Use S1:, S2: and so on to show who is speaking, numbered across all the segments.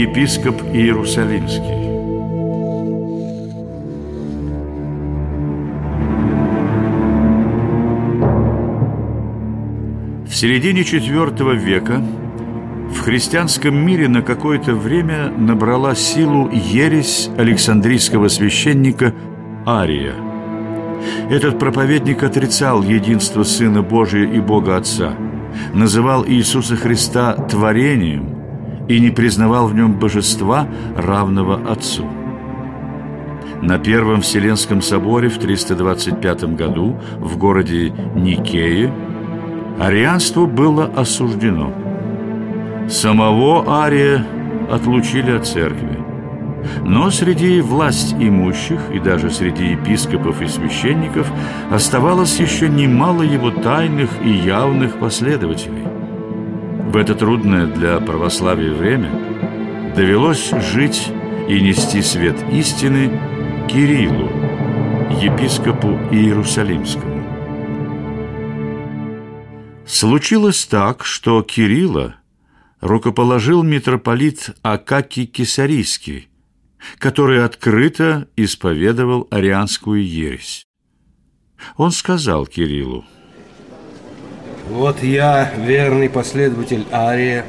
S1: Епископ Иерусалимский. В середине IV века в христианском мире на какое-то время набрала силу ересь Александрийского священника Ария. Этот проповедник отрицал единство Сына Божия и Бога Отца, называл Иисуса Христа творением и не признавал в нем божества, равного Отцу. На Первом Вселенском соборе в 325 году в городе Никее арианство было осуждено. Самого Ария отлучили от церкви. Но среди власть имущих и даже среди епископов и священников оставалось еще немало его тайных и явных последователей. В это трудное для православия время довелось жить и нести свет истины Кириллу, епископу Иерусалимскому. Случилось так, что Кирилла рукоположил митрополит Акакий Кесарийский, который открыто исповедовал арианскую ересь. Он сказал Кириллу,
S2: «Вот я, верный последователь Ария,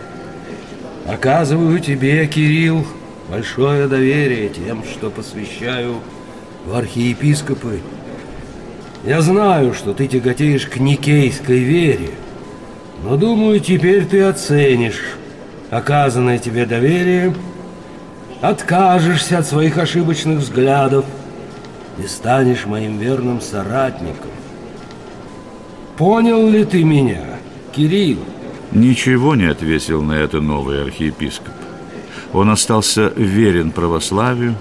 S2: оказываю тебе, Кирилл, большое доверие тем, что посвящаю в архиепископы. Я знаю, что ты тяготеешь к никейской вере, но думаю, теперь ты оценишь оказанное тебе доверие, откажешься от своих ошибочных взглядов и станешь моим верным соратником. Понял ли ты меня, Кирилл?
S1: Ничего не ответил на это новый архиепископ. Он остался верен православию,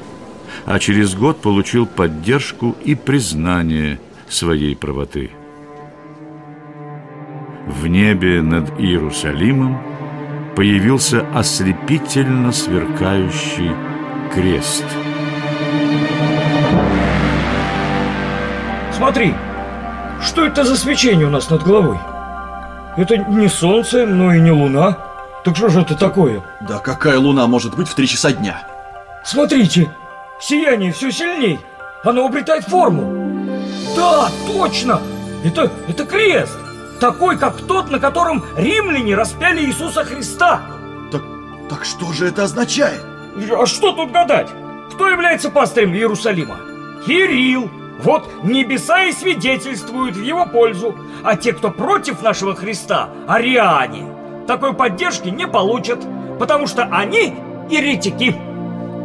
S1: а через год получил поддержку и признание своей правоты. В небе над Иерусалимом появился ослепительно сверкающий крест.
S3: Смотри, что это за свечение у нас над головой? Это не солнце, но и не луна. Так что же это такое?
S4: Да какая луна может быть в три часа дня?
S3: Смотрите, сияние все сильней. Оно обретает форму. Да, точно! Это, это крест! Такой, как тот, на котором римляне распяли Иисуса Христа.
S4: Так, так что же это означает?
S3: А что тут гадать? Кто является пастырем Иерусалима? Кирилл. Вот небеса и свидетельствуют в его пользу, а те, кто против нашего Христа, ариане, такой поддержки не получат, потому что они еретики.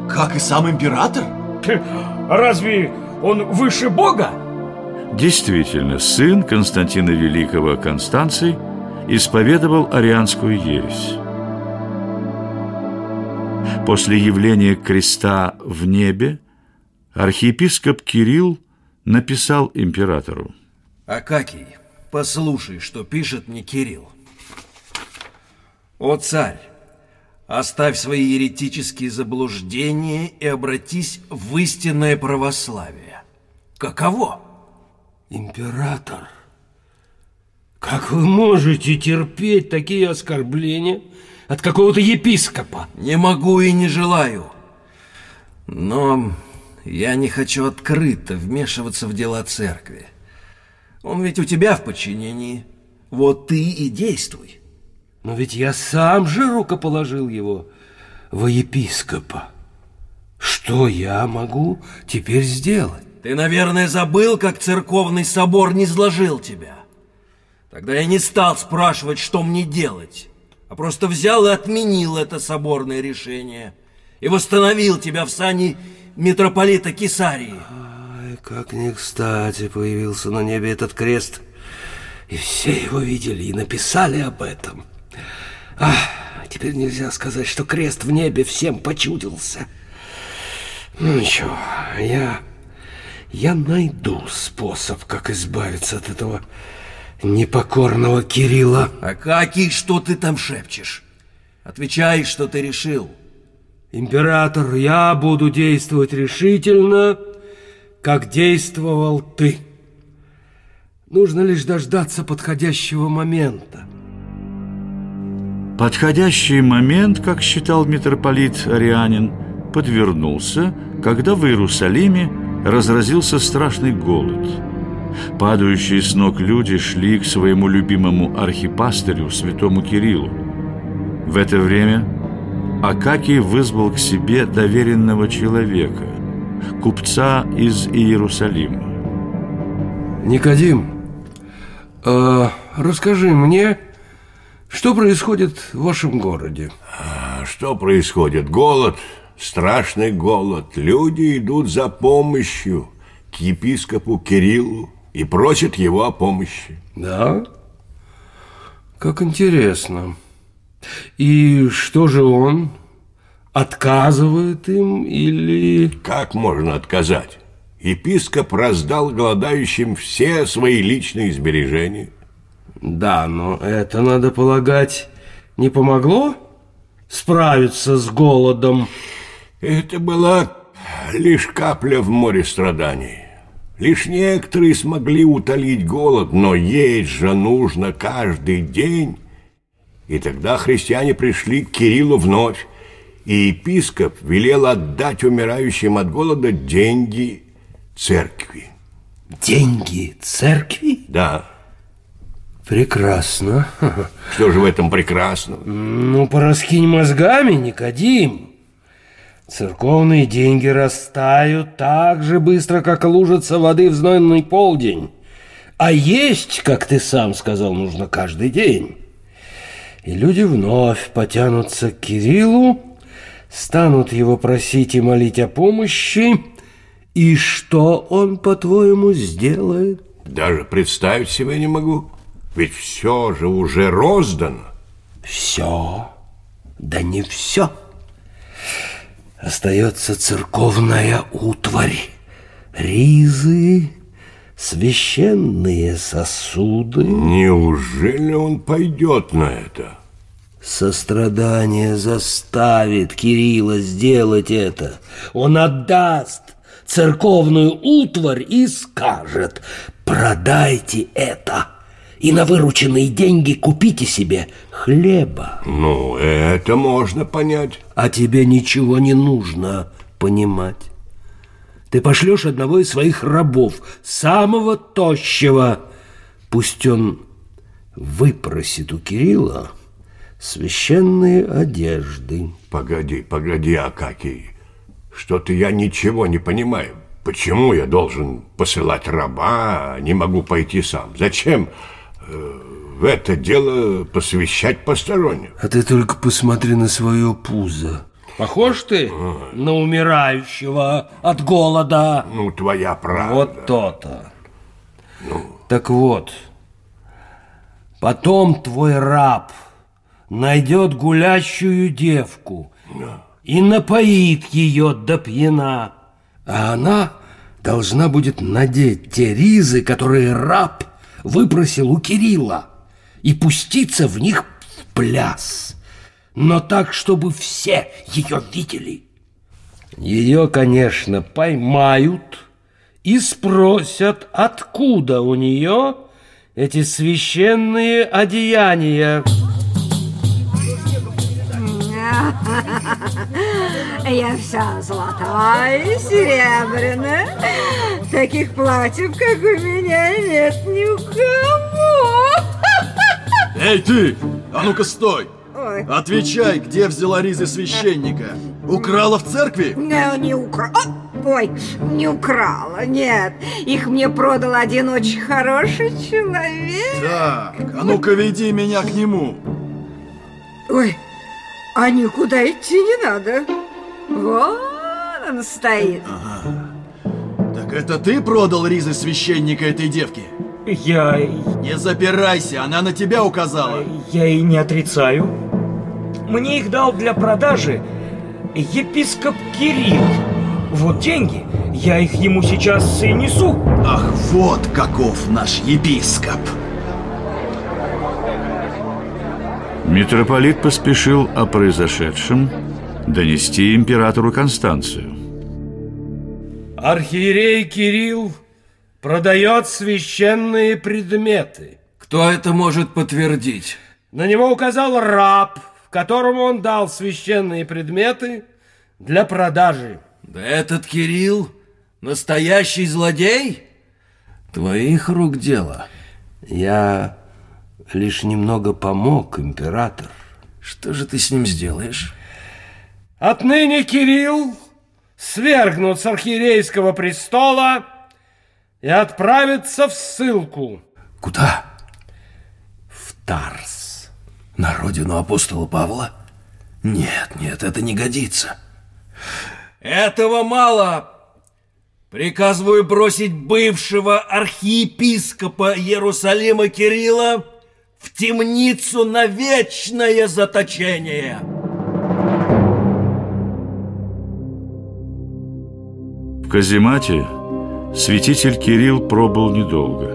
S4: Как и сам император?
S3: Разве он выше Бога?
S1: Действительно, сын Константина Великого Констанций исповедовал арианскую ересь. После явления креста в небе архиепископ Кирилл написал императору.
S2: Акакий, послушай, что пишет мне Кирилл. О царь, оставь свои еретические заблуждения и обратись в истинное православие. Каково? Император, как вы можете терпеть такие оскорбления от какого-то епископа? Не могу и не желаю. Но я не хочу открыто вмешиваться в дела церкви. Он ведь у тебя в подчинении. Вот ты и действуй. Но ведь я сам же рукоположил его во епископа. Что я могу теперь сделать? Ты, наверное, забыл, как церковный собор не сложил тебя. Тогда я не стал спрашивать, что мне делать, а просто взял и отменил это соборное решение и восстановил тебя в сане митрополита Кесарии. Ай, как не кстати появился на небе этот крест. И все его видели и написали об этом. Ах, теперь нельзя сказать, что крест в небе всем почудился. Ну ничего, я... Я найду способ, как избавиться от этого непокорного Кирилла. А какие, что ты там шепчешь? Отвечай, что ты решил. Император, я буду действовать решительно, как действовал ты. Нужно лишь дождаться подходящего момента.
S1: Подходящий момент, как считал митрополит Арианин, подвернулся, когда в Иерусалиме разразился страшный голод. Падающие с ног люди шли к своему любимому архипастырю, святому Кириллу. В это время Акакий вызвал к себе доверенного человека, купца из Иерусалима.
S2: Никодим, э, расскажи мне, что происходит в вашем городе?
S5: А что происходит? Голод, страшный голод. Люди идут за помощью к епископу Кириллу и просят его о помощи.
S2: Да? Как интересно. И что же он? Отказывает им или...
S5: Как можно отказать? Епископ раздал голодающим все свои личные сбережения.
S2: Да, но это, надо полагать, не помогло справиться с голодом?
S5: Это была лишь капля в море страданий. Лишь некоторые смогли утолить голод, но есть же нужно каждый день. И тогда христиане пришли к Кириллу вновь, и епископ велел отдать умирающим от голода деньги церкви.
S2: Деньги церкви?
S5: Да.
S2: Прекрасно.
S5: Что же в этом прекрасного?
S2: Ну, пораскинь мозгами, Никодим. Церковные деньги растают так же быстро, как лужица воды в знойный полдень. А есть, как ты сам сказал, нужно каждый день. И люди вновь потянутся к Кириллу, станут его просить и молить о помощи. И что он, по-твоему, сделает?
S5: Даже представить себе не могу. Ведь все же уже роздано.
S2: Все, да не все. Остается церковная утварь, ризы, священные сосуды.
S5: Неужели он пойдет на это?
S2: Сострадание заставит Кирилла сделать это. Он отдаст церковную утварь и скажет «Продайте это» и на вырученные деньги купите себе хлеба.
S5: Ну, это можно понять.
S2: А тебе ничего не нужно понимать. Ты пошлешь одного из своих рабов, самого тощего. Пусть он выпросит у Кирилла священные одежды.
S5: Погоди, погоди, Акакий. Что-то я ничего не понимаю. Почему я должен посылать раба, а не могу пойти сам? Зачем э, в это дело посвящать посторонних?
S2: А ты только посмотри на свое пузо. Похож ты на умирающего от голода?
S5: Ну, твоя правда.
S2: Вот то-то. Так вот, потом твой раб найдет гулящую девку и напоит ее до пьяна, а она должна будет надеть те ризы, которые раб выпросил у Кирилла, и пуститься в них в пляс, но так, чтобы все ее видели. Ее, конечно, поймают и спросят, откуда у нее эти священные одеяния.
S6: Я вся золотая и серебряная. Таких платьев, как у меня, нет ни у кого.
S4: Эй, ты! А ну-ка стой!
S6: Ой.
S4: Отвечай, где взяла ризы священника? Украла в церкви?
S6: Не, не украла. Ой, не украла, нет. Их мне продал один очень хороший человек.
S4: Так, а ну-ка веди меня к нему.
S6: Ой, а никуда идти не надо. Вон он стоит.
S4: Так это ты продал ризы священника этой девки?
S3: Я...
S4: Не запирайся, она на тебя указала.
S3: я и не отрицаю. Мне их дал для продажи епископ Кирилл. Вот деньги, я их ему сейчас и несу.
S4: Ах, вот каков наш епископ.
S1: Митрополит поспешил о произошедшем донести императору Констанцию.
S2: Архиерей Кирилл продает священные предметы. Кто это может подтвердить? На него указал раб, которому он дал священные предметы для продажи.
S7: Да этот Кирилл настоящий злодей? Твоих рук дело.
S2: Я лишь немного помог, император.
S7: Что же ты с ним сделаешь?
S2: Отныне Кирилл свергнут с архиерейского престола и отправится в ссылку.
S7: Куда?
S2: В Тарс.
S7: На родину апостола Павла? Нет, нет, это не годится. Этого мало. Приказываю бросить бывшего архиепископа Иерусалима Кирилла в темницу на вечное заточение.
S1: В каземате святитель Кирилл пробыл недолго.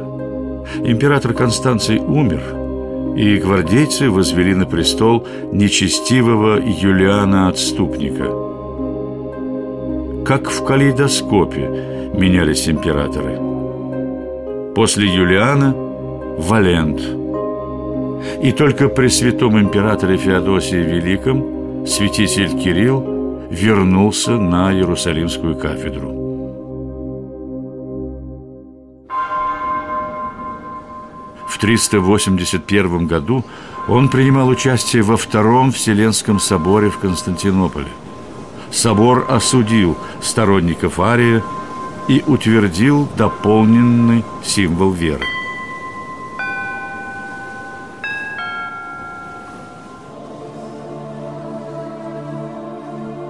S1: Император Констанций умер, и гвардейцы возвели на престол нечестивого Юлиана Отступника. Как в калейдоскопе менялись императоры. После Юлиана – Валент. И только при святом императоре Феодосии Великом святитель Кирилл вернулся на Иерусалимскую кафедру. 381 году он принимал участие во Втором Вселенском соборе в Константинополе. Собор осудил сторонников Ария и утвердил дополненный символ веры.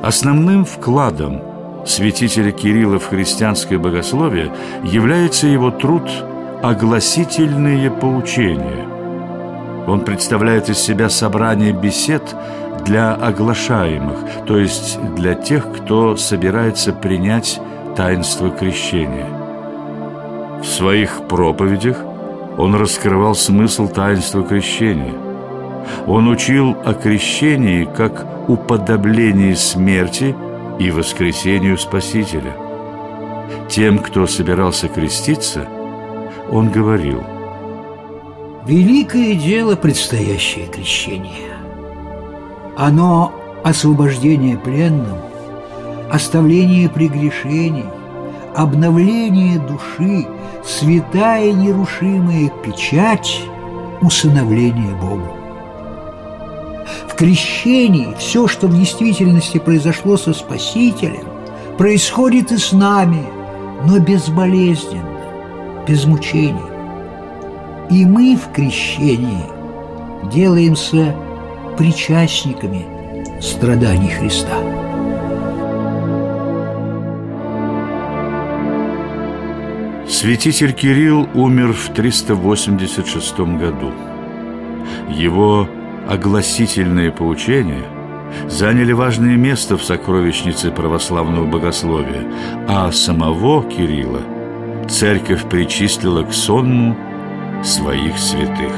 S1: Основным вкладом святителя Кирилла в христианское богословие является его труд «Огласительные поучения». Он представляет из себя собрание бесед для оглашаемых, то есть для тех, кто собирается принять таинство крещения. В своих проповедях он раскрывал смысл таинства крещения. Он учил о крещении как уподоблении смерти и воскресению Спасителя. Тем, кто собирался креститься, он говорил
S8: Великое дело предстоящее крещение. Оно освобождение пленным, оставление прегрешений, обновление души, святая нерушимая печать усыновления Богу. В крещении все, что в действительности произошло со Спасителем, происходит и с нами, но безболезненно, без мучений. И мы в крещении делаемся причастниками страданий Христа.
S1: Святитель Кирилл умер в 386 году. Его огласительные поучения заняли важное место в сокровищнице православного богословия, а самого Кирилла церковь причислила к сонму своих святых.